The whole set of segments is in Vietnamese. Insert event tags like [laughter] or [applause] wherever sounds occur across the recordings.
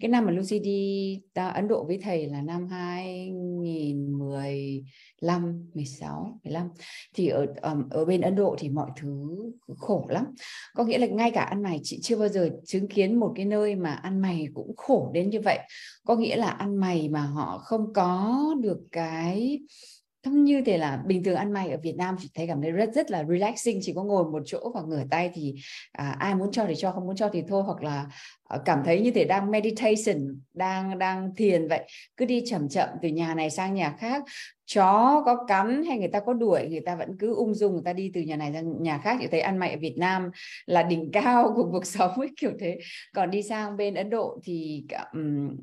Cái năm mà Lucy đi ta Ấn Độ với thầy là năm 2015, 16, 15 thì ở ở bên Ấn Độ thì mọi thứ khổ lắm. Có nghĩa là ngay cả ăn mày chị chưa bao giờ chứng kiến một cái nơi mà ăn mày cũng khổ đến như vậy. Có nghĩa là ăn mày mà họ không có được cái không như thế là bình thường ăn mày ở Việt Nam chị thấy cảm thấy rất rất là relaxing. Chỉ có ngồi một chỗ và ngửa tay thì à, ai muốn cho thì cho không muốn cho thì thôi. Hoặc là à, cảm thấy như thế đang meditation đang đang thiền vậy. Cứ đi chậm chậm từ nhà này sang nhà khác. Chó có cắn hay người ta có đuổi người ta vẫn cứ ung dung. Người ta đi từ nhà này sang nhà khác chị thấy ăn mày ở Việt Nam là đỉnh [laughs] cao của cuộc sống ấy kiểu thế. Còn đi sang bên Ấn Độ thì um,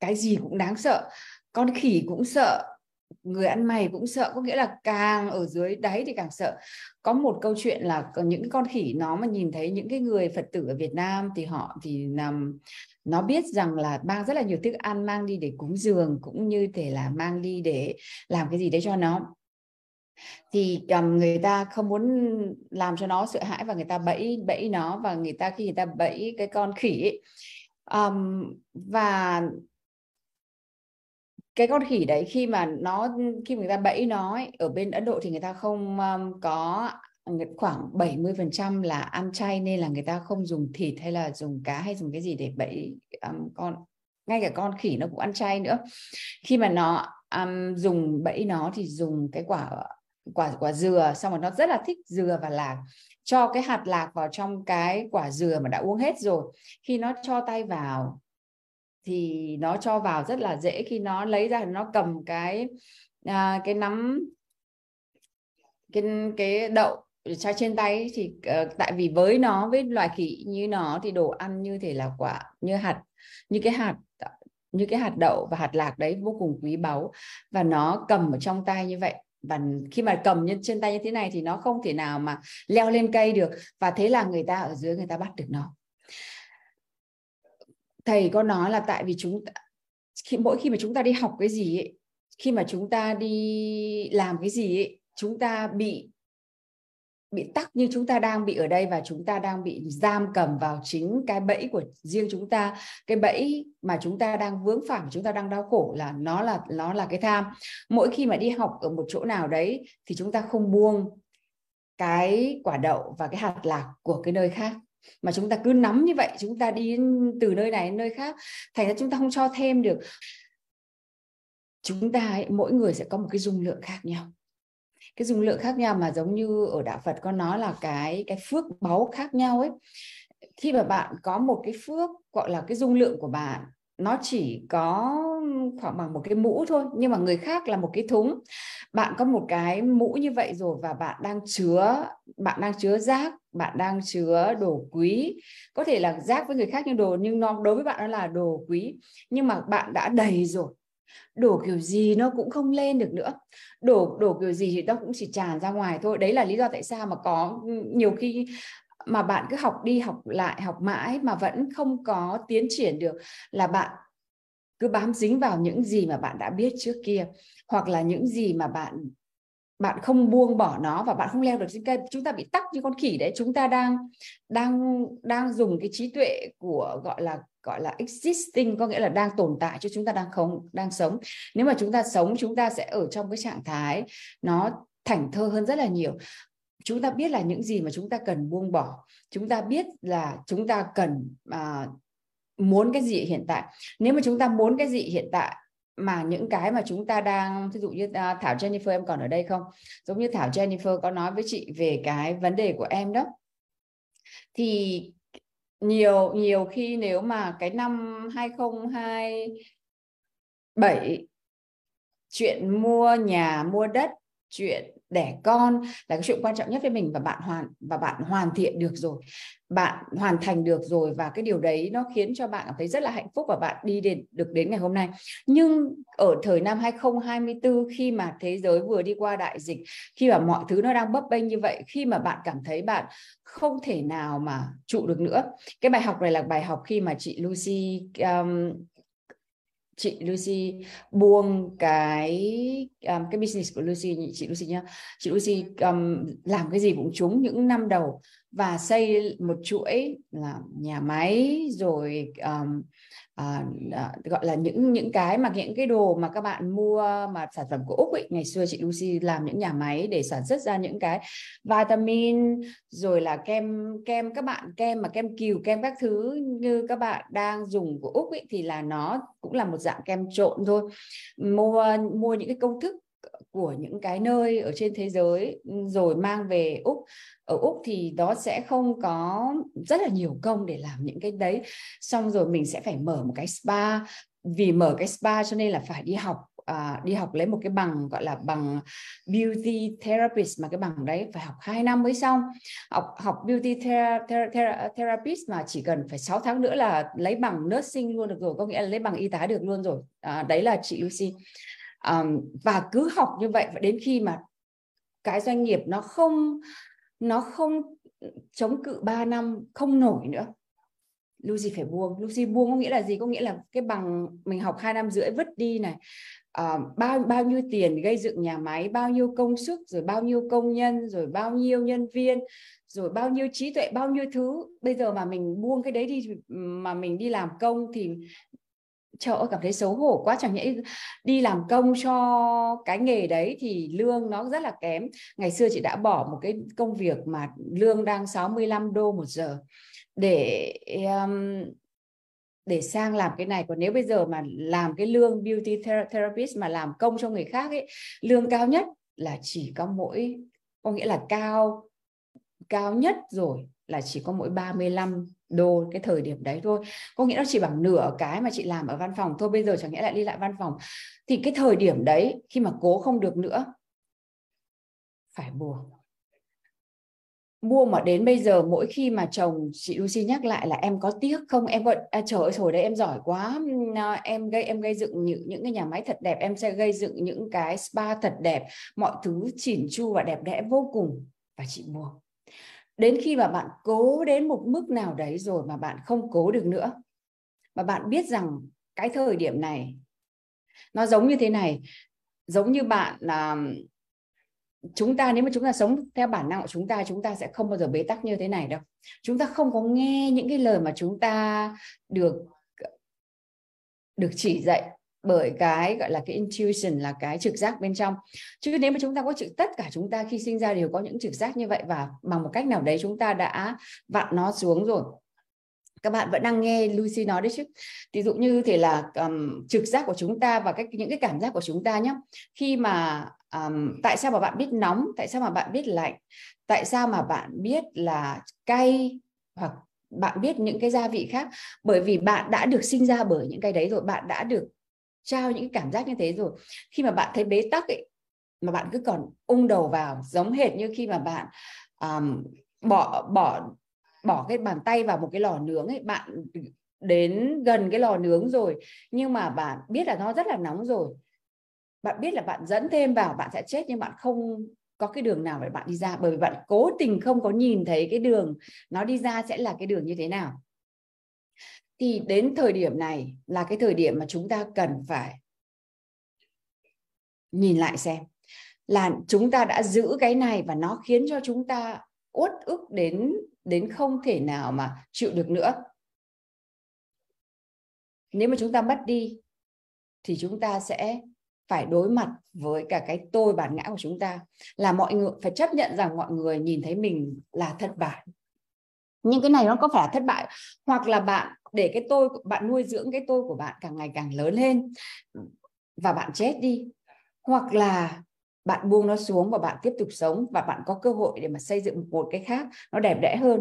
cái gì cũng đáng sợ. Con khỉ cũng sợ người ăn mày cũng sợ có nghĩa là càng ở dưới đáy thì càng sợ. Có một câu chuyện là những con khỉ nó mà nhìn thấy những cái người phật tử ở Việt Nam thì họ thì nằm nó biết rằng là mang rất là nhiều thức ăn mang đi để cúng dường cũng như thể là mang đi để làm cái gì đấy cho nó. Thì um, người ta không muốn làm cho nó sợ hãi và người ta bẫy bẫy nó và người ta khi người ta bẫy cái con khỉ ấy, um, và cái con khỉ đấy khi mà nó khi mà người ta bẫy nó ấy, ở bên Ấn Độ thì người ta không um, có khoảng 70% là ăn chay nên là người ta không dùng thịt hay là dùng cá hay dùng cái gì để bẫy um, con ngay cả con khỉ nó cũng ăn chay nữa. Khi mà nó um, dùng bẫy nó thì dùng cái quả quả quả dừa xong rồi nó rất là thích dừa và lạc. Cho cái hạt lạc vào trong cái quả dừa mà đã uống hết rồi khi nó cho tay vào thì nó cho vào rất là dễ. Khi nó lấy ra nó cầm cái à, cái nắm cái cái đậu cho trên tay thì uh, tại vì với nó với loài khỉ như nó thì đồ ăn như thể là quả như hạt như cái hạt như cái hạt đậu và hạt lạc đấy vô cùng quý báu. Và nó cầm ở trong tay như vậy. Và khi mà cầm như trên tay như thế này thì nó không thể nào mà leo lên cây được. Và thế là người ta ở dưới người ta bắt được nó thầy có nói là tại vì chúng ta, khi mỗi khi mà chúng ta đi học cái gì ấy, khi mà chúng ta đi làm cái gì ấy, chúng ta bị bị tắc như chúng ta đang bị ở đây và chúng ta đang bị giam cầm vào chính cái bẫy của riêng chúng ta. Cái bẫy mà chúng ta đang vướng phải chúng ta đang đau khổ là nó là nó là cái tham. Mỗi khi mà đi học ở một chỗ nào đấy thì chúng ta không buông cái quả đậu và cái hạt lạc của cái nơi khác mà chúng ta cứ nắm như vậy chúng ta đi từ nơi này đến nơi khác thành ra chúng ta không cho thêm được. Chúng ta ấy, mỗi người sẽ có một cái dung lượng khác nhau. Cái dung lượng khác nhau mà giống như ở đạo Phật có nói là cái cái phước báu khác nhau ấy. Khi mà bạn có một cái phước gọi là cái dung lượng của bạn nó chỉ có khoảng bằng một cái mũ thôi, nhưng mà người khác là một cái thúng. Bạn có một cái mũ như vậy rồi và bạn đang chứa, bạn đang chứa rác, bạn đang chứa đồ quý. Có thể là rác với người khác nhưng đồ, nhưng nó, đối với bạn nó là đồ quý. Nhưng mà bạn đã đầy rồi. Đổ kiểu gì nó cũng không lên được nữa. Đổ đổ kiểu gì thì nó cũng chỉ tràn ra ngoài thôi. Đấy là lý do tại sao mà có ừ, nhiều khi mà bạn cứ học đi, học lại, học mãi mà vẫn không có tiến triển được là bạn cứ bám dính vào những gì mà bạn đã biết trước kia, hoặc là những gì mà bạn bạn không buông bỏ nó và bạn không leo được trên cây. Chúng ta bị tắc như con khỉ đấy. Chúng ta đang đang đang dùng cái trí tuệ của gọi là gọi là existing, có nghĩa là đang tồn tại chứ chúng ta đang không, đang sống. Nếu mà chúng ta sống, chúng ta sẽ ở trong cái trạng thái nó thảnh thơ hơn rất là nhiều chúng ta biết là những gì mà chúng ta cần buông bỏ. Chúng ta biết là chúng ta cần à, muốn cái gì hiện tại. Nếu mà chúng ta muốn cái gì hiện tại mà những cái mà chúng ta đang ví dụ như à, Thảo Jennifer em còn ở đây không? Giống như Thảo Jennifer có nói với chị về cái vấn đề của em đó. Thì nhiều nhiều khi nếu mà cái năm 2027 chuyện mua nhà mua đất chuyện đẻ con là cái chuyện quan trọng nhất với mình và bạn hoàn và bạn hoàn thiện được rồi. Bạn hoàn thành được rồi và cái điều đấy nó khiến cho bạn cảm thấy rất là hạnh phúc và bạn đi đến được đến ngày hôm nay. Nhưng ở thời năm 2024 khi mà thế giới vừa đi qua đại dịch khi mà mọi thứ nó đang bấp bênh như vậy khi mà bạn cảm thấy bạn không thể nào mà trụ được nữa. Cái bài học này là bài học khi mà chị Lucy um, chị Lucy buông cái um, cái business của Lucy chị Lucy nhá. Chị Lucy um, làm cái gì cũng trúng những năm đầu và xây một chuỗi là nhà máy rồi um, à, gọi là những những cái mà những cái đồ mà các bạn mua mà sản phẩm của úc ấy. Ngày xưa chị Lucy làm những nhà máy để sản xuất ra những cái vitamin rồi là kem kem các bạn kem mà kem kiều kem các thứ như các bạn đang dùng của úc ấy thì là nó cũng là một dạng kem trộn thôi. Mua mua những cái công thức của những cái nơi ở trên thế giới ừ, rồi mang về úc. Ở úc thì đó sẽ không có rất là nhiều công để làm những cái đấy. Xong rồi mình sẽ phải mở một cái spa. Vì mở cái spa cho nên là phải đi học à, đi học lấy một cái bằng gọi là bằng beauty therapist mà cái bằng đấy phải học 2 năm mới xong. Học học beauty thera, thera, thera, therapist mà chỉ cần phải 6 tháng nữa là lấy bằng nursing luôn được rồi. Có nghĩa là lấy bằng y tá được luôn rồi. À, đấy là chị Lucy um, và cứ học như vậy và đến khi mà cái doanh nghiệp nó không nó không chống cự 3 năm không nổi nữa Lucy phải buông. Lucy buông có nghĩa là gì? Có nghĩa là cái bằng mình học hai năm rưỡi vứt đi này. À, bao bao nhiêu tiền gây dựng nhà máy bao nhiêu công sức rồi bao nhiêu công nhân rồi bao nhiêu nhân viên rồi bao nhiêu trí tuệ bao nhiêu thứ. Bây giờ mà mình buông cái đấy đi mà mình đi làm công thì trời ơi cảm thấy xấu hổ quá. Chẳng nhẽ đi làm công cho cái nghề đấy thì lương nó rất là kém. Ngày xưa chị đã bỏ một cái công việc mà lương đang 65 đô một giờ để um, để sang làm cái này. Còn nếu bây giờ mà làm cái lương beauty therapist mà làm công cho người khác ấy lương cao nhất là chỉ có mỗi có nghĩa là cao cao nhất rồi là chỉ có mỗi 35 đô cái thời điểm đấy thôi. Có nghĩa nó chỉ bằng nửa cái mà chị làm ở văn phòng thôi bây giờ chẳng nghĩa lại đi lại văn phòng. Thì cái thời điểm đấy khi mà cố không được nữa phải buông mua mà đến bây giờ mỗi khi mà chồng chị Lucy nhắc lại là em có tiếc không? Em gọi à, trời ơi hồi đấy em giỏi quá à, em gây em gây dựng những những cái nhà máy thật đẹp em sẽ gây dựng những cái spa thật đẹp mọi thứ chỉn chu và đẹp đẽ vô cùng và chị buông đến khi mà bạn cố đến một mức nào đấy rồi mà bạn không cố được nữa, mà bạn biết rằng cái thời điểm này nó giống như thế này, giống như bạn là chúng ta, nếu mà chúng ta sống theo bản năng của chúng ta chúng ta sẽ không bao giờ bế tắc như thế này đâu. Chúng ta không có nghe những cái lời mà chúng ta được được chỉ dạy bởi cái gọi là cái intuition là cái trực giác bên trong. Chứ nếu mà chúng ta có trực tất cả chúng ta khi sinh ra đều có những trực giác như vậy và bằng một cách nào đấy chúng ta đã vặn nó xuống rồi. Các bạn vẫn đang nghe Lucy nói đấy chứ. Ví dụ như thế là um, trực giác của chúng ta và cách những cái cảm giác của chúng ta nhé khi mà um, tại sao mà bạn biết nóng tại sao mà bạn biết lạnh tại sao mà bạn biết là cay hoặc bạn biết những cái gia vị khác? Bởi vì bạn đã được sinh ra bởi những cái đấy rồi bạn đã được trao những cảm giác như thế rồi. Khi mà bạn thấy bế tắc ấy mà bạn cứ còn ung đầu vào giống hệt như khi mà bạn um, bỏ bỏ bỏ cái bàn tay vào một cái lò nướng ấy bạn đến gần cái lò nướng rồi nhưng mà bạn biết là nó rất là nóng rồi. Bạn biết là bạn dẫn thêm vào bạn sẽ chết nhưng bạn không có cái đường nào để bạn đi ra bởi vì bạn cố tình không có nhìn thấy cái đường nó đi ra sẽ là cái đường như thế nào thì đến thời điểm này là cái thời điểm mà chúng ta cần phải nhìn lại xem là chúng ta đã giữ cái này và nó khiến cho chúng ta uất ức đến đến không thể nào mà chịu được nữa. Nếu mà chúng ta mất đi thì chúng ta sẽ phải đối mặt với cả cái tôi bản ngã của chúng ta. Là mọi người, phải chấp nhận rằng mọi người nhìn thấy mình là thất bại nhưng cái này nó có phải là thất bại. Hoặc là bạn để cái tôi bạn nuôi dưỡng cái tôi của bạn càng ngày càng lớn lên và bạn chết đi. Hoặc là bạn buông nó xuống và bạn tiếp tục sống và bạn có cơ hội để mà xây dựng một cái khác nó đẹp đẽ hơn.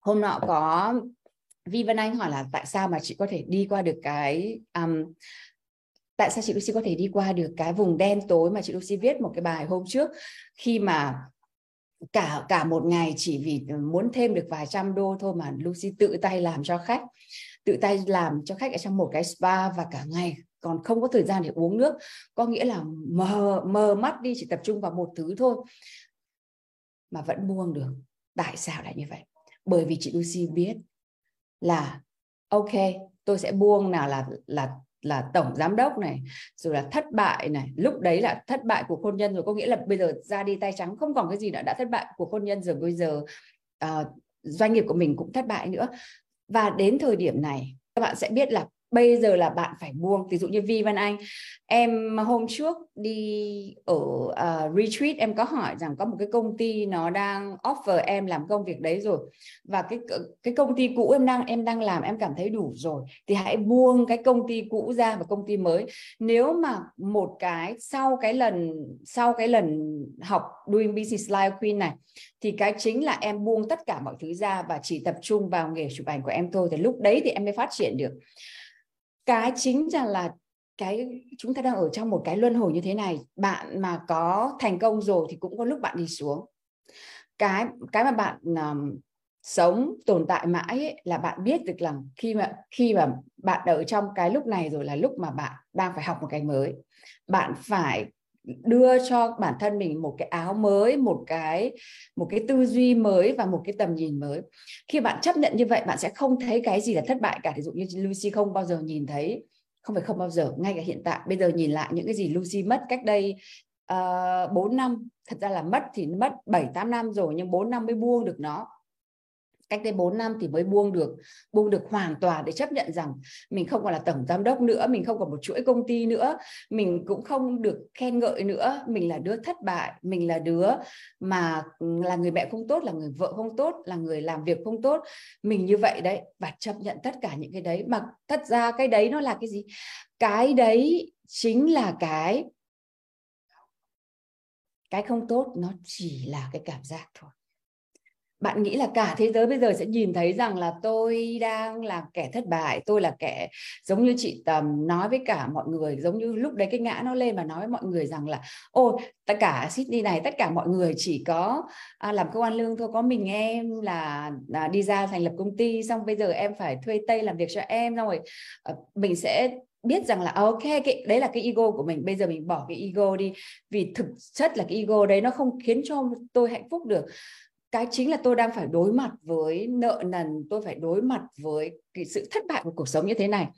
Hôm nọ có Vi Vân Anh hỏi là tại sao mà chị có thể đi qua được cái um, tại sao chị Lucy có thể đi qua được cái vùng đen tối mà chị Lucy viết một cái bài hôm trước khi mà cả cả một ngày chỉ vì muốn thêm được vài trăm đô thôi mà Lucy tự tay làm cho khách. Tự tay làm cho khách ở trong một cái spa và cả ngày. Còn không có thời gian để uống nước. Có nghĩa là mờ mờ mắt đi, chỉ tập trung vào một thứ thôi. Mà vẫn buông được. Tại sao lại như vậy? Bởi vì chị Lucy biết là, ok, tôi sẽ buông nào là là là tổng giám đốc này rồi là thất bại này. Lúc đấy là thất bại của hôn nhân rồi có nghĩa là bây giờ ra đi tay trắng không còn cái gì nữa đã thất bại của hôn nhân rồi bây giờ uh, doanh nghiệp của mình cũng thất bại nữa. Và đến thời điểm này các bạn sẽ biết là bây giờ là bạn phải buông ví dụ như Vi Văn Anh em hôm trước đi ở uh, retreat em có hỏi rằng có một cái công ty nó đang offer em làm công việc đấy rồi. Và cái cái công ty cũ em đang em đang làm em cảm thấy đủ rồi thì hãy buông cái công ty cũ ra và công ty mới. Nếu mà một cái sau cái lần sau cái lần học doing business life queen này thì cái chính là em buông tất cả mọi thứ ra và chỉ tập trung vào nghề chụp ảnh của em thôi thì lúc đấy thì em mới phát triển được cái chính rằng là cái chúng ta đang ở trong một cái luân hồi như thế này bạn mà có thành công rồi thì cũng có lúc bạn đi xuống. Cái cái mà bạn um, sống tồn tại mãi ấy, là bạn biết được là khi mà khi mà bạn ở trong cái lúc này rồi là lúc mà bạn đang phải học một cái mới. Bạn phải đưa cho bản thân mình một cái áo mới một cái một cái tư duy mới và một cái tầm nhìn mới. Khi bạn chấp nhận như vậy bạn sẽ không thấy cái gì là thất bại cả. Ví dụ như Lucy không bao giờ nhìn thấy không phải không bao giờ ngay cả hiện tại. Bây giờ nhìn lại những cái gì Lucy mất cách đây ờ, uh, 4 năm thật ra là mất thì mất 7 8 năm rồi nhưng 4 năm mới buông được nó cách đây 4 năm thì mới buông được buông được hoàn toàn để chấp nhận rằng mình không còn là tổng giám đốc nữa, mình không còn một chuỗi công ty nữa, mình cũng không được khen ngợi nữa. Mình là đứa thất bại, mình là đứa mà ừ, là người mẹ không tốt, là người vợ không tốt, là người làm việc không tốt. Mình như vậy đấy và chấp nhận tất cả những cái đấy. Mà thật ra cái đấy nó là cái gì? Cái đấy chính là cái cái không tốt nó chỉ là cái cảm giác thôi bạn nghĩ là cả thế giới bây giờ sẽ nhìn thấy rằng là tôi đang là kẻ thất bại tôi là kẻ giống như chị tầm nói với cả mọi người giống như lúc đấy cái ngã nó lên và nói với mọi người rằng là ô tất cả Sydney này tất cả mọi người chỉ có à, làm công an lương thôi có mình em là, à, đi ra thành lập công ty xong bây giờ em phải thuê tây làm việc cho em xong rồi à, mình sẽ biết rằng là à, ok cái đấy là cái ego của mình bây giờ mình bỏ cái ego đi vì thực chất là cái ego đấy nó không khiến cho tôi hạnh phúc được cái chính là tôi đang phải đối mặt với nợ nần, tôi phải đối mặt với cái sự thất bại của cuộc sống như thế này.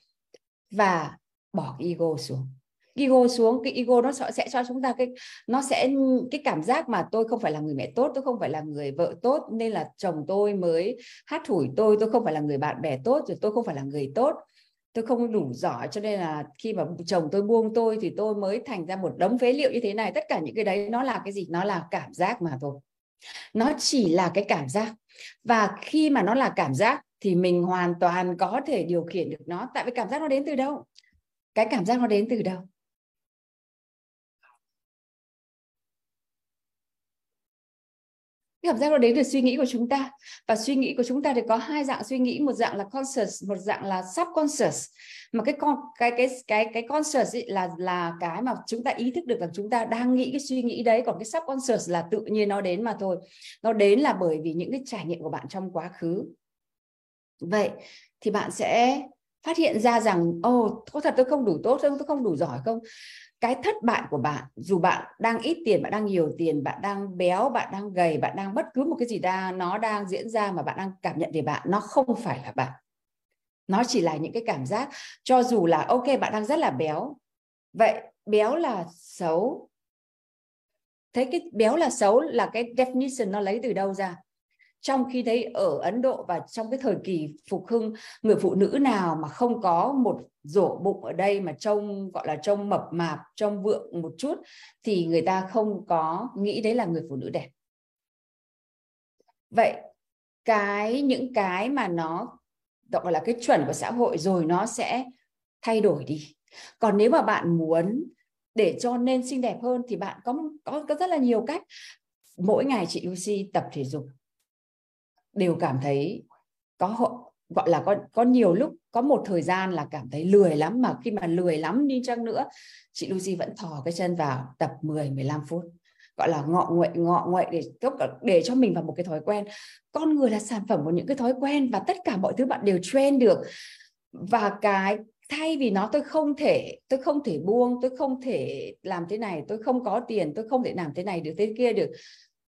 Và bỏ cái ego xuống. Ego xuống, cái ego nó sẽ cho chúng ta cái, nó sẽ, cái cảm giác mà tôi không phải là người mẹ tốt, tôi không phải là người vợ tốt, nên là chồng tôi mới hát hủi tôi tôi không phải là người bạn bè tốt, rồi tôi không phải là người tốt. Tôi không đủ giỏi, cho nên là khi mà chồng tôi buông tôi thì tôi mới thành ra một đống phế liệu như thế này. Tất cả những cái đấy nó là cái gì? Nó là cảm giác mà thôi nó chỉ là cái cảm giác. Và khi mà nó là cảm giác thì mình hoàn toàn có thể điều khiển được nó. Tại vì cảm giác nó đến từ đâu? Cái cảm giác nó đến từ đâu? Cảm giác nó đến từ suy nghĩ của chúng ta. Và suy nghĩ của chúng ta thì có hai dạng suy nghĩ một dạng là conscious một dạng là subconscious. Mà cái con cái cái cái cái conscious ấy là là cái mà chúng ta ý thức được rằng chúng ta đang nghĩ cái suy nghĩ đấy. Còn cái subconscious là tự nhiên nó đến mà thôi. Nó đến là bởi vì những cái trải nghiệm của bạn trong quá khứ. Vậy thì bạn sẽ phát hiện ra rằng ồ oh, có thật tôi không đủ tốt không? Tôi không đủ giỏi không? Cái thất bại của bạn, dù bạn đang ít tiền, bạn đang nhiều tiền, bạn đang béo, bạn đang gầy, bạn đang bất cứ một cái gì đang nó đang diễn ra mà bạn đang cảm nhận về bạn, nó không phải là bạn. Nó chỉ là những cái cảm giác, cho dù là, ok, bạn đang rất là béo. Vậy béo là xấu. Thấy cái béo là xấu là cái definition nó lấy từ đâu ra? Trong khi thấy ở Ấn Độ và trong cái thời kỳ phục hưng, người phụ nữ nào mà không có một rổ bụng ở đây mà trông, gọi là, trông mập mạp, trông vượng một chút thì người ta không có nghĩ đấy là người phụ nữ đẹp. Vậy cái, những cái mà nó, gọi là, cái chuẩn của xã hội rồi nó sẽ thay đổi đi. Còn nếu mà bạn muốn để cho nên xinh đẹp hơn thì bạn có có có rất là nhiều cách. Mỗi ngày chị Lucy tập thể dục đều cảm thấy có gọi là, có có nhiều lúc có một thời gian là cảm thấy lười lắm mà khi mà lười lắm đi chăng nữa, chị Lucy vẫn thò cái chân vào tập 10 15 phút. Gọi là ngọ nguậy ngọ nguậy để để cho mình vào một cái thói quen. Con người là sản phẩm của những cái thói quen và tất cả mọi thứ bạn đều train được. Và cái thay vì nó, tôi không thể, tôi không thể buông, tôi không thể làm thế này, tôi không có tiền, tôi không thể làm thế này, được thế kia được.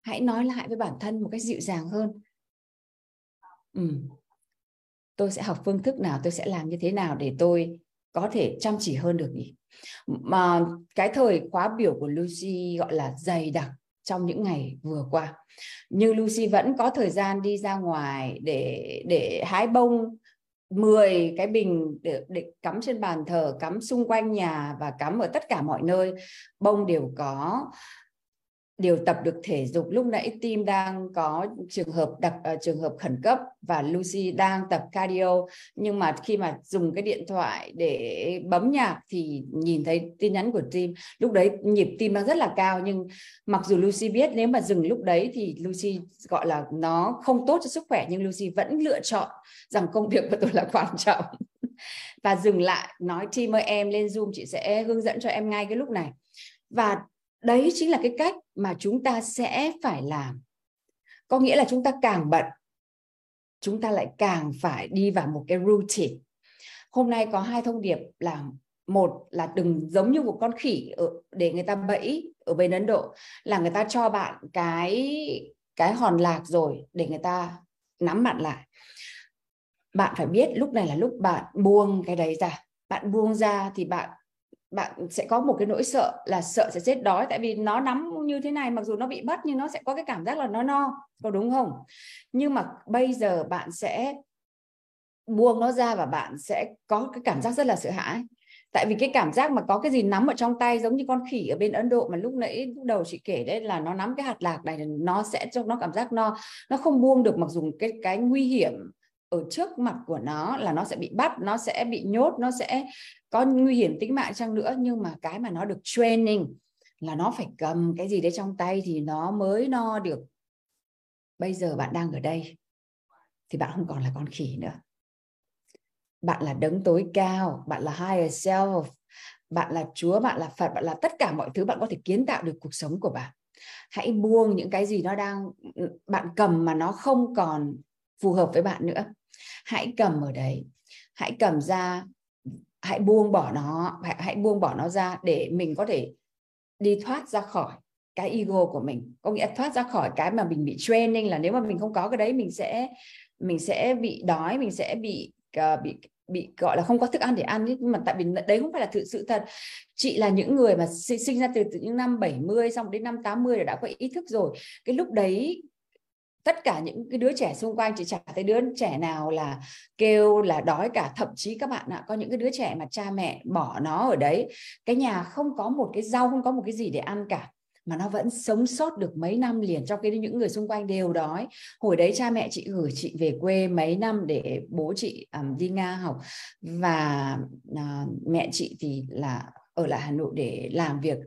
Hãy nói lại với bản thân một cách dịu dàng hơn. Ừ tôi sẽ học phương thức nào tôi sẽ làm như thế nào để tôi có thể chăm chỉ hơn được nhỉ? Mà cái thời khóa biểu của Lucy gọi là dày đặc trong những ngày vừa qua. Nhưng Lucy vẫn có thời gian đi ra ngoài để để hái bông 10 cái bình để, để cắm trên bàn thờ, cắm xung quanh nhà và cắm ở tất cả mọi nơi, bông đều có điều tập được thể dục lúc nãy tim đang có trường hợp đặc uh, trường hợp khẩn cấp và Lucy đang tập cardio. Nhưng mà khi mà dùng cái điện thoại để bấm nhạc thì nhìn thấy tin nhắn của Tim lúc đấy nhịp tim đang rất là cao nhưng mặc dù Lucy biết nếu mà dừng lúc đấy thì Lucy gọi là nó không tốt cho sức khỏe nhưng Lucy vẫn lựa chọn rằng công việc của tôi là quan trọng. [laughs] Và dừng lại nói team ơi em lên zoom chị sẽ hướng dẫn cho em ngay cái lúc này. Và đấy chính là cái cách mà chúng ta sẽ phải làm. Có nghĩa là chúng ta càng bận chúng ta lại càng phải đi vào một cái routine. Hôm nay có hai thông điệp là một là đừng giống như một con khỉ ở, để người ta bẫy ở bên Ấn Độ là người ta cho bạn cái cái hòn lạc rồi để người ta nắm bạn lại. Bạn phải biết lúc này là lúc bạn buông cái đấy ra. Bạn buông ra thì bạn bạn sẽ có một cái nỗi sợ là sợ sẽ chết đói. Tại vì nó nắm như thế này, mặc dù nó bị bắt, nhưng nó sẽ có cái cảm giác là nó no, có đúng không? Nhưng mà bây giờ bạn sẽ buông nó ra và bạn sẽ có cái cảm giác rất là sợ hãi. Tại vì cái cảm giác mà có cái gì nắm ở trong tay giống như con khỉ ở bên Ấn Độ mà lúc nãy, lúc đầu chị kể đấy là nó nắm cái hạt lạc này nó sẽ cho, nó cảm giác no. Nó không buông được mặc dù cái cái nguy hiểm ở trước mặt của nó là nó sẽ bị bắt, nó sẽ bị nhốt, nó sẽ có nguy hiểm tính mạng chăng nữa. Nhưng mà cái mà nó được training là nó phải cầm cái gì đấy trong tay thì nó mới no được. Bây giờ bạn đang ở đây thì bạn không còn là con khỉ nữa. Bạn là đấng tối cao, bạn là higher self, bạn là chúa, bạn là phật, bạn là tất cả mọi thứ bạn có thể kiến tạo được cuộc sống của bạn. Hãy buông những cái gì nó đang, bạn cầm mà nó không còn phù hợp với bạn nữa hãy cầm ở đấy. Hãy cầm ra hãy buông bỏ nó hãy, hãy buông bỏ nó ra để mình có thể đi thoát ra khỏi cái ego của mình. Có nghĩa thoát ra khỏi cái mà mình bị training là nếu mà mình không có cái đấy mình sẽ mình sẽ bị đói mình sẽ bị uh, bị bị gọi là không có thức ăn để ăn nhưng mà tại vì đấy không phải là thực sự thật. Chị là những người mà sinh ra từ, từ những năm 70 xong đến năm 80 là đã có ý thức rồi. Cái lúc đấy tất cả những cái đứa trẻ xung quanh chị chả thấy đứa trẻ nào là kêu là đói cả. Thậm chí các bạn ạ có những cái đứa trẻ mà cha mẹ bỏ nó ở đấy. Cái nhà không có một cái rau không có một cái gì để ăn cả mà nó vẫn sống sót được mấy năm liền trong khi những người xung quanh đều đói. Hồi đấy cha mẹ chị gửi chị về quê mấy năm để bố chị um, đi nga học. Và uh, mẹ chị thì là ở lại Hà Nội để làm việc.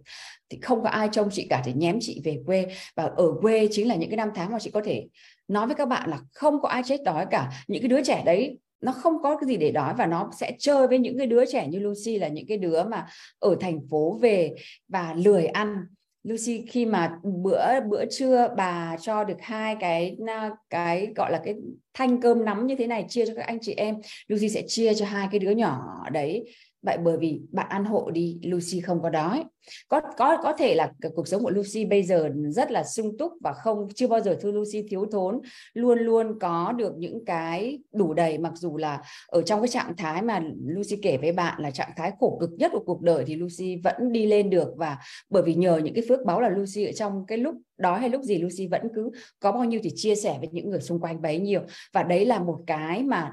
Thì không có ai trông chị cả để nhém chị về quê. Và ở quê chính là những cái năm tháng mà chị có thể nói với các bạn là không có ai chết đói cả. Những cái đứa trẻ đấy, nó không có cái gì để đói và nó sẽ chơi với những cái đứa trẻ như Lucy là những cái đứa mà ở thành phố về và lười ăn. Lucy, khi mà bữa bữa trưa bà cho được hai cái cái gọi là cái thanh cơm nắm như thế này chia cho các anh chị em, Lucy sẽ chia cho hai cái đứa nhỏ đấy vậy bởi vì bạn ăn hộ đi, Lucy không có đói. Có có có thể là cuộc sống của Lucy bây giờ rất là sung túc và không, chưa bao giờ thưa Lucy thiếu thốn. Luôn luôn có được những cái đủ đầy, mặc dù là ở trong cái trạng thái mà Lucy kể với bạn là trạng thái khổ cực nhất của cuộc đời thì Lucy vẫn đi lên được. Và bởi vì nhờ những cái phước báo là Lucy ở trong cái lúc đó hay lúc gì, Lucy vẫn cứ có bao nhiêu thì chia sẻ với những người xung quanh bấy nhiêu. Và đấy là một cái mà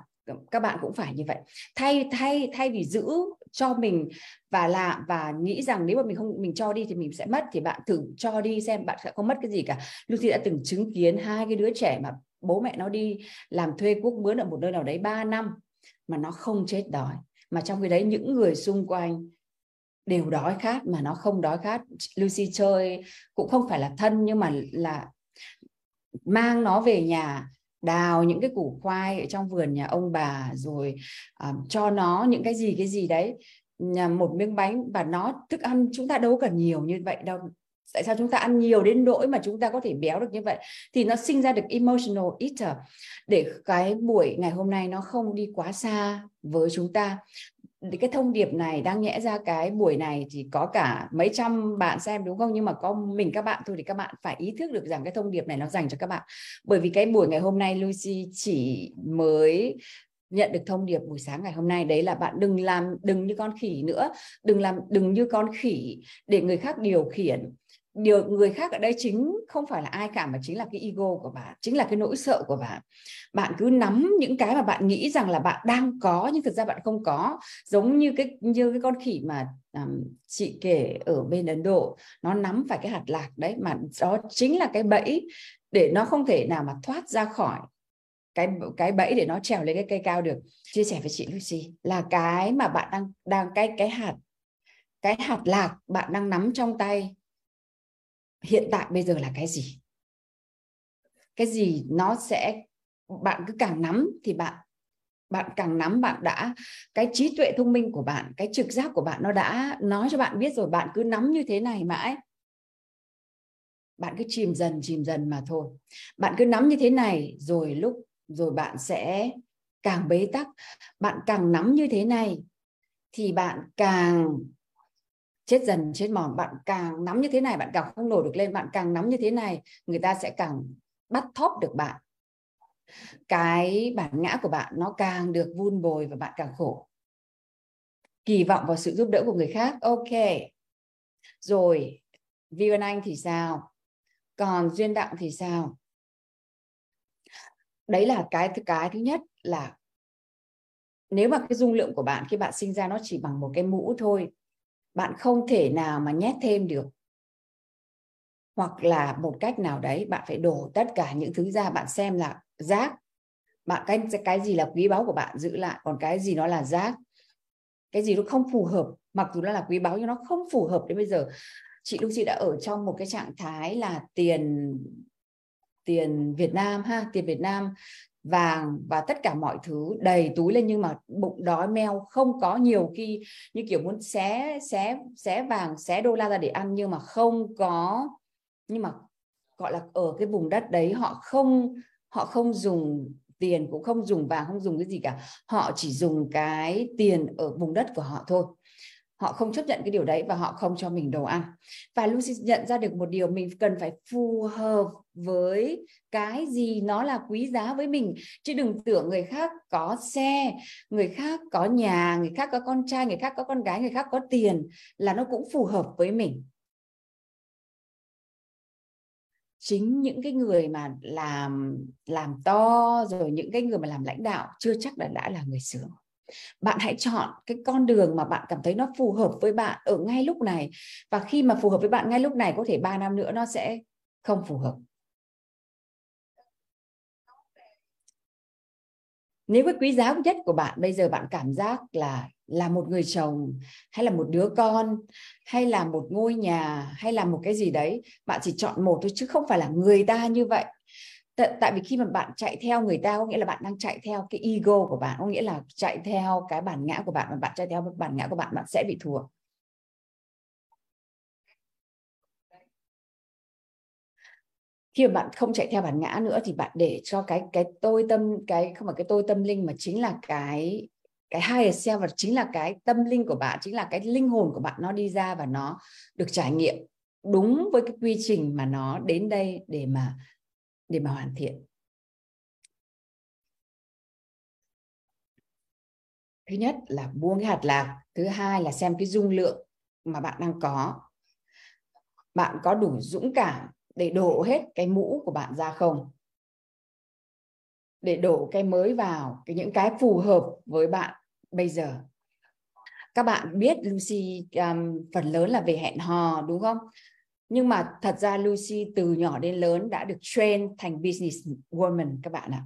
các bạn cũng phải như vậy. Thay thay thay vì giữ cho mình và làm và nghĩ rằng nếu mà mình không, mình cho đi thì mình sẽ mất, thì bạn thử cho đi xem bạn sẽ không mất cái gì cả. Lucy đã từng chứng kiến hai cái đứa trẻ mà bố mẹ nó đi làm thuê quốc mướn ở một nơi nào đấy 3 năm mà nó không chết đói, mà trong khi đấy những người xung quanh đều đói khát mà nó không đói khát. Lucy chơi cũng không phải là thân nhưng mà là mang nó về nhà đào những cái củ khoai ở trong vườn nhà ông bà rồi uh, cho nó những cái gì cái gì đấy. Nhà một miếng bánh và nó thức ăn chúng ta đâu cần nhiều như vậy đâu. Tại sao chúng ta ăn nhiều đến nỗi mà chúng ta có thể béo được như vậy? Thì nó sinh ra được emotional eater. Để cái buổi ngày hôm nay nó không đi quá xa với chúng ta cái thông điệp này đang nhẽ ra cái buổi này thì có cả mấy trăm bạn xem, đúng không? Nhưng mà có mình các bạn thôi thì các bạn phải ý thức được rằng cái thông điệp này nó dành cho các bạn. Bởi vì cái buổi ngày hôm nay Lucy chỉ mới nhận được thông điệp buổi sáng ngày hôm nay. Đấy là bạn đừng làm, đừng như con khỉ nữa. Đừng làm, đừng như con khỉ để người khác điều khiển điều người khác ở đây chính không phải là ai cả mà chính là cái ego của bạn chính là cái nỗi sợ của bạn. Bạn cứ nắm những cái mà bạn nghĩ rằng là bạn đang có nhưng thực ra bạn không có. Giống như cái như cái con khỉ mà um, chị kể ở bên Ấn Độ nó nắm phải cái hạt lạc đấy mà đó chính là cái bẫy để nó không thể nào mà thoát ra khỏi cái cái bẫy để nó trèo lên cái cây cao được. Chia sẻ với chị Lucy là cái mà bạn đang đang cái cái hạt cái hạt lạc bạn đang nắm trong tay hiện tại bây giờ là cái gì? Cái gì nó sẽ, bạn cứ càng nắm thì bạn bạn càng nắm bạn đã, cái trí tuệ thông minh của bạn, cái trực giác của bạn nó đã nói cho bạn biết rồi, bạn cứ nắm như thế này mãi. Bạn cứ chìm dần chìm dần mà thôi. Bạn cứ nắm như thế này rồi lúc, rồi bạn sẽ càng bế tắc. Bạn càng nắm như thế này thì bạn càng chết dần, chết mòn, bạn càng nắm như thế này, bạn càng không nổi được lên, bạn càng nắm như thế này, người ta sẽ càng bắt thóp được bạn. Cái bản ngã của bạn nó càng được vun bồi và bạn càng khổ. Kỳ vọng vào sự giúp đỡ của người khác. Ok. Rồi, vi văn anh thì sao? Còn duyên đặng thì sao? Đấy là cái cái thứ nhất là nếu mà cái dung lượng của bạn khi bạn sinh ra nó chỉ bằng một cái mũ thôi bạn không thể nào mà nhét thêm được. Hoặc là một cách nào đấy, bạn phải đổ tất cả những thứ ra, bạn xem là rác. Bạn cái cái gì là quý báu của bạn, giữ lại. Còn cái gì nó là rác? Cái gì nó không phù hợp? Mặc dù nó là quý báu, nhưng nó không phù hợp đến bây giờ. Chị Lucy đã ở trong một cái trạng thái là tiền tiền Việt Nam ha, tiền Việt Nam vàng và tất cả mọi thứ đầy túi lên nhưng mà bụng đói meo, không có nhiều khi như kiểu muốn xé xé xé vàng, xé đô la ra để ăn nhưng mà không có, nhưng mà, gọi là, ở cái vùng đất đấy họ không họ không dùng tiền, cũng không dùng vàng, không dùng cái gì cả. Họ chỉ dùng cái tiền ở vùng đất của họ thôi họ không chấp nhận cái điều đấy và họ không cho mình đồ ăn. Và Lucy nhận ra được một điều mình cần phải phù hợp với cái gì nó là quý giá với mình. Chứ đừng tưởng người khác có xe, người khác có nhà, người khác có con trai, người khác có con gái, người khác có tiền là nó cũng phù hợp với mình. Chính những cái người mà làm làm to, rồi những cái người mà làm lãnh đạo chưa chắc là đã là người sướng bạn hãy chọn cái con đường mà bạn cảm thấy nó phù hợp với bạn ở ngay lúc này. Và khi mà phù hợp với bạn ngay lúc này, có thể 3 năm nữa nó sẽ không phù hợp. Nếu cái quý giá nhất của bạn bây giờ bạn cảm giác là là một người chồng, hay là một đứa con, hay là một ngôi nhà, hay là một cái gì đấy, bạn chỉ chọn một thôi, chứ không phải là người ta như vậy tại vì khi mà bạn chạy theo người ta có nghĩa là bạn đang chạy theo cái ego của bạn, có nghĩa là chạy theo cái bản ngã của bạn và bạn chạy theo bản ngã của bạn bạn sẽ bị thua. Khi mà bạn không chạy theo bản ngã nữa thì bạn để cho cái cái tôi tâm, cái, không phải cái tôi tâm linh mà chính là cái cái higher self, và chính là cái tâm linh của bạn, chính là cái linh hồn của bạn nó đi ra và nó được trải nghiệm đúng với cái quy trình mà nó đến đây để mà để mà hoàn thiện. Thứ nhất là buông cái hạt lạc thứ hai là xem cái dung lượng mà bạn đang có. Bạn có đủ dũng cảm để đổ hết cái mũ của bạn ra không? Để đổ cái mới vào cái những cái phù hợp với bạn bây giờ. Các bạn biết Lucy um, phần lớn là về hẹn hò đúng không? Nhưng mà thật ra Lucy từ nhỏ đến lớn đã được train thành business woman các bạn ạ.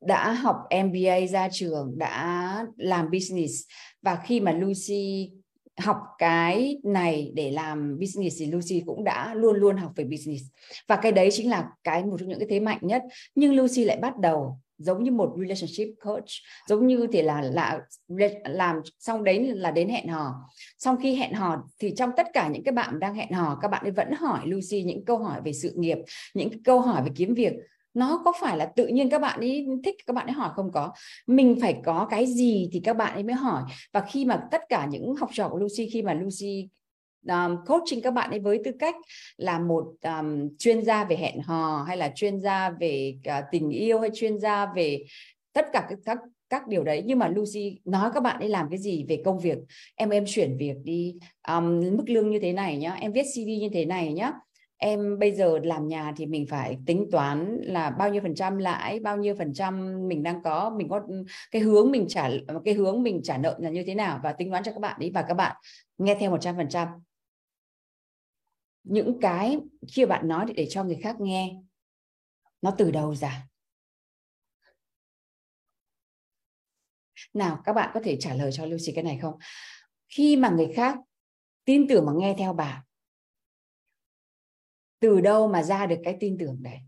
Đã học MBA ra trường, đã làm business. Và khi mà Lucy học cái này để làm business thì Lucy cũng đã luôn luôn học về business. Và cái đấy chính là cái, một trong những cái thế mạnh nhất. Nhưng Lucy lại bắt đầu giống như một relationship coach, giống như thì là là làm xong đấy là đến hẹn hò. Xong khi hẹn hò thì trong tất cả những cái bạn đang hẹn hò, các bạn ấy vẫn hỏi Lucy những câu hỏi về sự nghiệp, những câu hỏi về kiếm việc. Nó có phải là tự nhiên các bạn ấy thích, các bạn ấy hỏi không có? Mình phải có cái gì thì các bạn ấy mới hỏi. Và khi mà tất cả những học trò của Lucy, khi mà Lucy um, coaching các bạn ấy với tư cách là một um, chuyên gia về hẹn hò hay là chuyên gia về uh, tình yêu hay chuyên gia về tất cả các, các các điều đấy. Nhưng mà Lucy nói các bạn ấy làm cái gì về công việc? Em em chuyển việc đi. Um, mức lương như thế này nhá em viết CV như thế này nhá. Em bây giờ làm nhà thì mình phải tính toán là bao nhiêu phần trăm lãi bao nhiêu phần trăm mình đang có mình có ừ, cái hướng mình trả cái hướng mình trả nợ là như thế nào và tính toán cho các bạn đi và các bạn nghe theo một trăm phần trăm những cái khi bạn nói để cho người khác nghe. Nó từ đầu ra? Nào, các bạn có thể trả lời cho lưu sĩ cái này không? Khi mà người khác tin tưởng mà nghe theo bà từ đâu mà ra được cái tin tưởng đấy?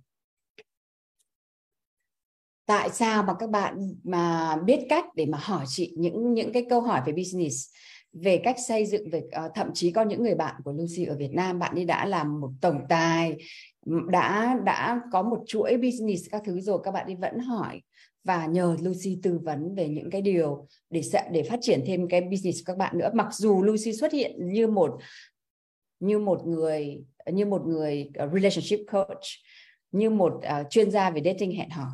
Tại sao mà các bạn mà biết cách để mà hỏi chị những những cái câu hỏi về business? Về cách xây dựng về uh, thậm chí có những người bạn của Lucy ở Việt Nam bạn ấy đã làm một tổng tài ừ, đã đã có một chuỗi business các thứ rồi các bạn ấy vẫn hỏi và nhờ Lucy tư vấn về những cái điều để để phát triển thêm cái business của các bạn nữa. Mặc dù Lucy xuất hiện như một như một người như một người ờ, relationship coach như một uh, chuyên gia về dating hẹn hò.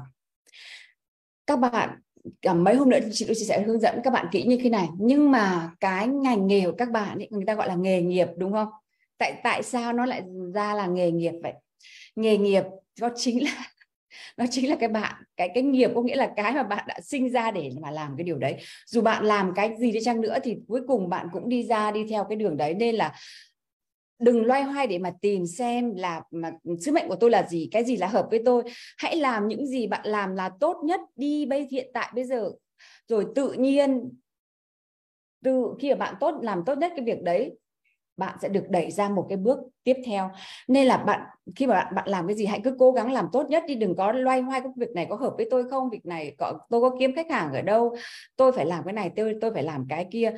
Các bạn À, mấy hôm nữa chị Lucy sẽ hướng dẫn các bạn kỹ như thế này. Nhưng mà cái ngành nghề của các bạn ấy, người ta gọi là nghề nghiệp đúng không? Tại tại sao nó lại ra là nghề nghiệp vậy? Nghề nghiệp nó chính là [laughs] nó chính là cái bạn cái cái nghiệp có nghĩa là cái mà bạn đã sinh ra để mà làm cái điều đấy. Dù bạn làm cái gì đi chăng nữa thì cuối cùng bạn cũng đi ra đi theo cái đường đấy. Nên là đừng loay hoay để mà tìm xem là mà sứ mệnh của tôi là gì, cái gì là hợp với tôi. Hãy làm những gì bạn làm là tốt nhất đi bây hiện tại bây giờ. Rồi tự nhiên từ khi mà bạn tốt, làm tốt nhất cái việc đấy, bạn sẽ được đẩy ra một cái bước tiếp theo. Nên là bạn, khi mà bạn bạn làm cái gì, hãy cứ cố gắng làm tốt nhất đi. Đừng có loay hoay cái việc này có hợp với tôi không, việc này có, tôi có kiếm khách hàng ở đâu. Tôi phải làm cái này, tôi tôi phải làm cái kia.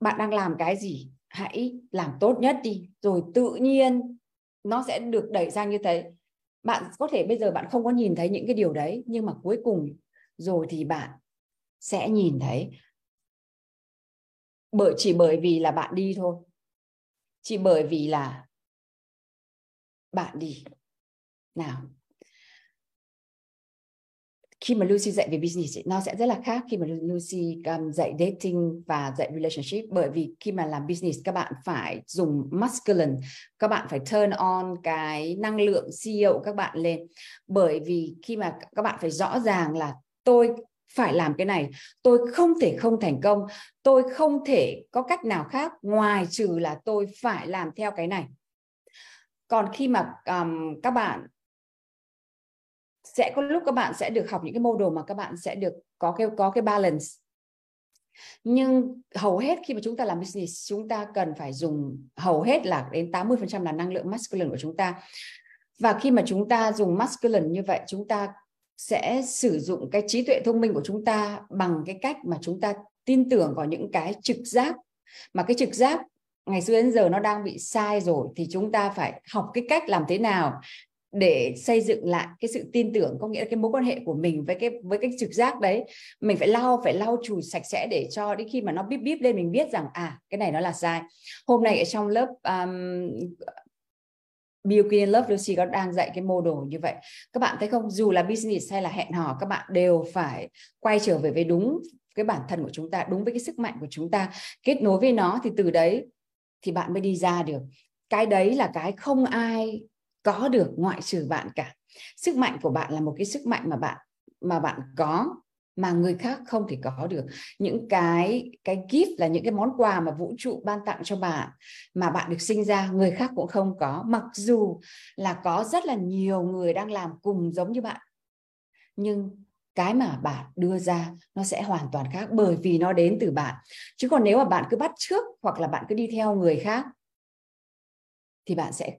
Bạn đang làm cái gì? Hãy làm tốt nhất đi. Rồi tự nhiên nó sẽ được đẩy ra như thế. Bạn, có thể bây giờ bạn không có nhìn thấy những cái điều đấy, nhưng mà cuối cùng rồi thì bạn sẽ nhìn thấy. Bởi, chỉ bởi vì là bạn đi thôi. Chỉ bởi vì là bạn đi. Nào khi mà Lucy dạy về business nó sẽ rất là khác khi mà Lucy um, dạy dating và dạy relationship. Bởi vì khi mà làm business các bạn phải dùng masculine các bạn phải turn on cái năng lượng CEO của các bạn lên. Bởi vì khi mà các bạn phải rõ ràng là tôi phải làm cái này tôi không thể không thành công tôi không thể có cách nào khác ngoài trừ là tôi phải làm theo cái này. Còn khi mà um, các bạn sẽ có lúc các bạn sẽ được học những cái mô đồ mà các bạn sẽ được có cái có cái balance. Nhưng hầu hết khi mà chúng ta làm business, chúng ta cần phải dùng hầu hết là đến 80% là năng lượng masculine của chúng ta. Và khi mà chúng ta dùng masculine như vậy, chúng ta sẽ sử dụng cái trí tuệ thông minh của chúng ta bằng cái cách mà chúng ta tin tưởng vào những cái trực giác. Mà cái trực giác ngày xưa đến giờ nó đang bị sai rồi thì chúng ta phải học cái cách làm thế nào để xây dựng lại cái sự tin tưởng có nghĩa là cái mối quan hệ của mình với cái với cái trực giác đấy mình phải lau phải lau chùi sạch sẽ để cho đến khi mà nó bíp bíp lên mình biết rằng à cái này nó là sai. Hôm nay ở trong lớp um, Biokin Love Lucy có đang dạy cái mô đồ như vậy. Các bạn thấy không? Dù là business hay là hẹn hò các bạn đều phải quay trở về với đúng cái bản thân của chúng ta đúng với cái sức mạnh của chúng ta. Kết nối với nó thì từ đấy thì bạn mới đi ra được. Cái đấy là cái không ai có được ngoại trừ bạn cả. Sức mạnh của bạn là một cái sức mạnh mà bạn mà bạn có, mà người khác không thể có được. Những cái cái gift là những cái món quà mà vũ trụ ban tặng cho bạn, mà bạn được sinh ra, người khác cũng không có. Mặc dù là có rất là nhiều người đang làm cùng giống như bạn, nhưng cái mà bạn đưa ra nó sẽ hoàn toàn khác bởi vì nó đến từ bạn. Chứ còn nếu mà bạn cứ bắt trước hoặc là bạn cứ đi theo người khác, thì bạn sẽ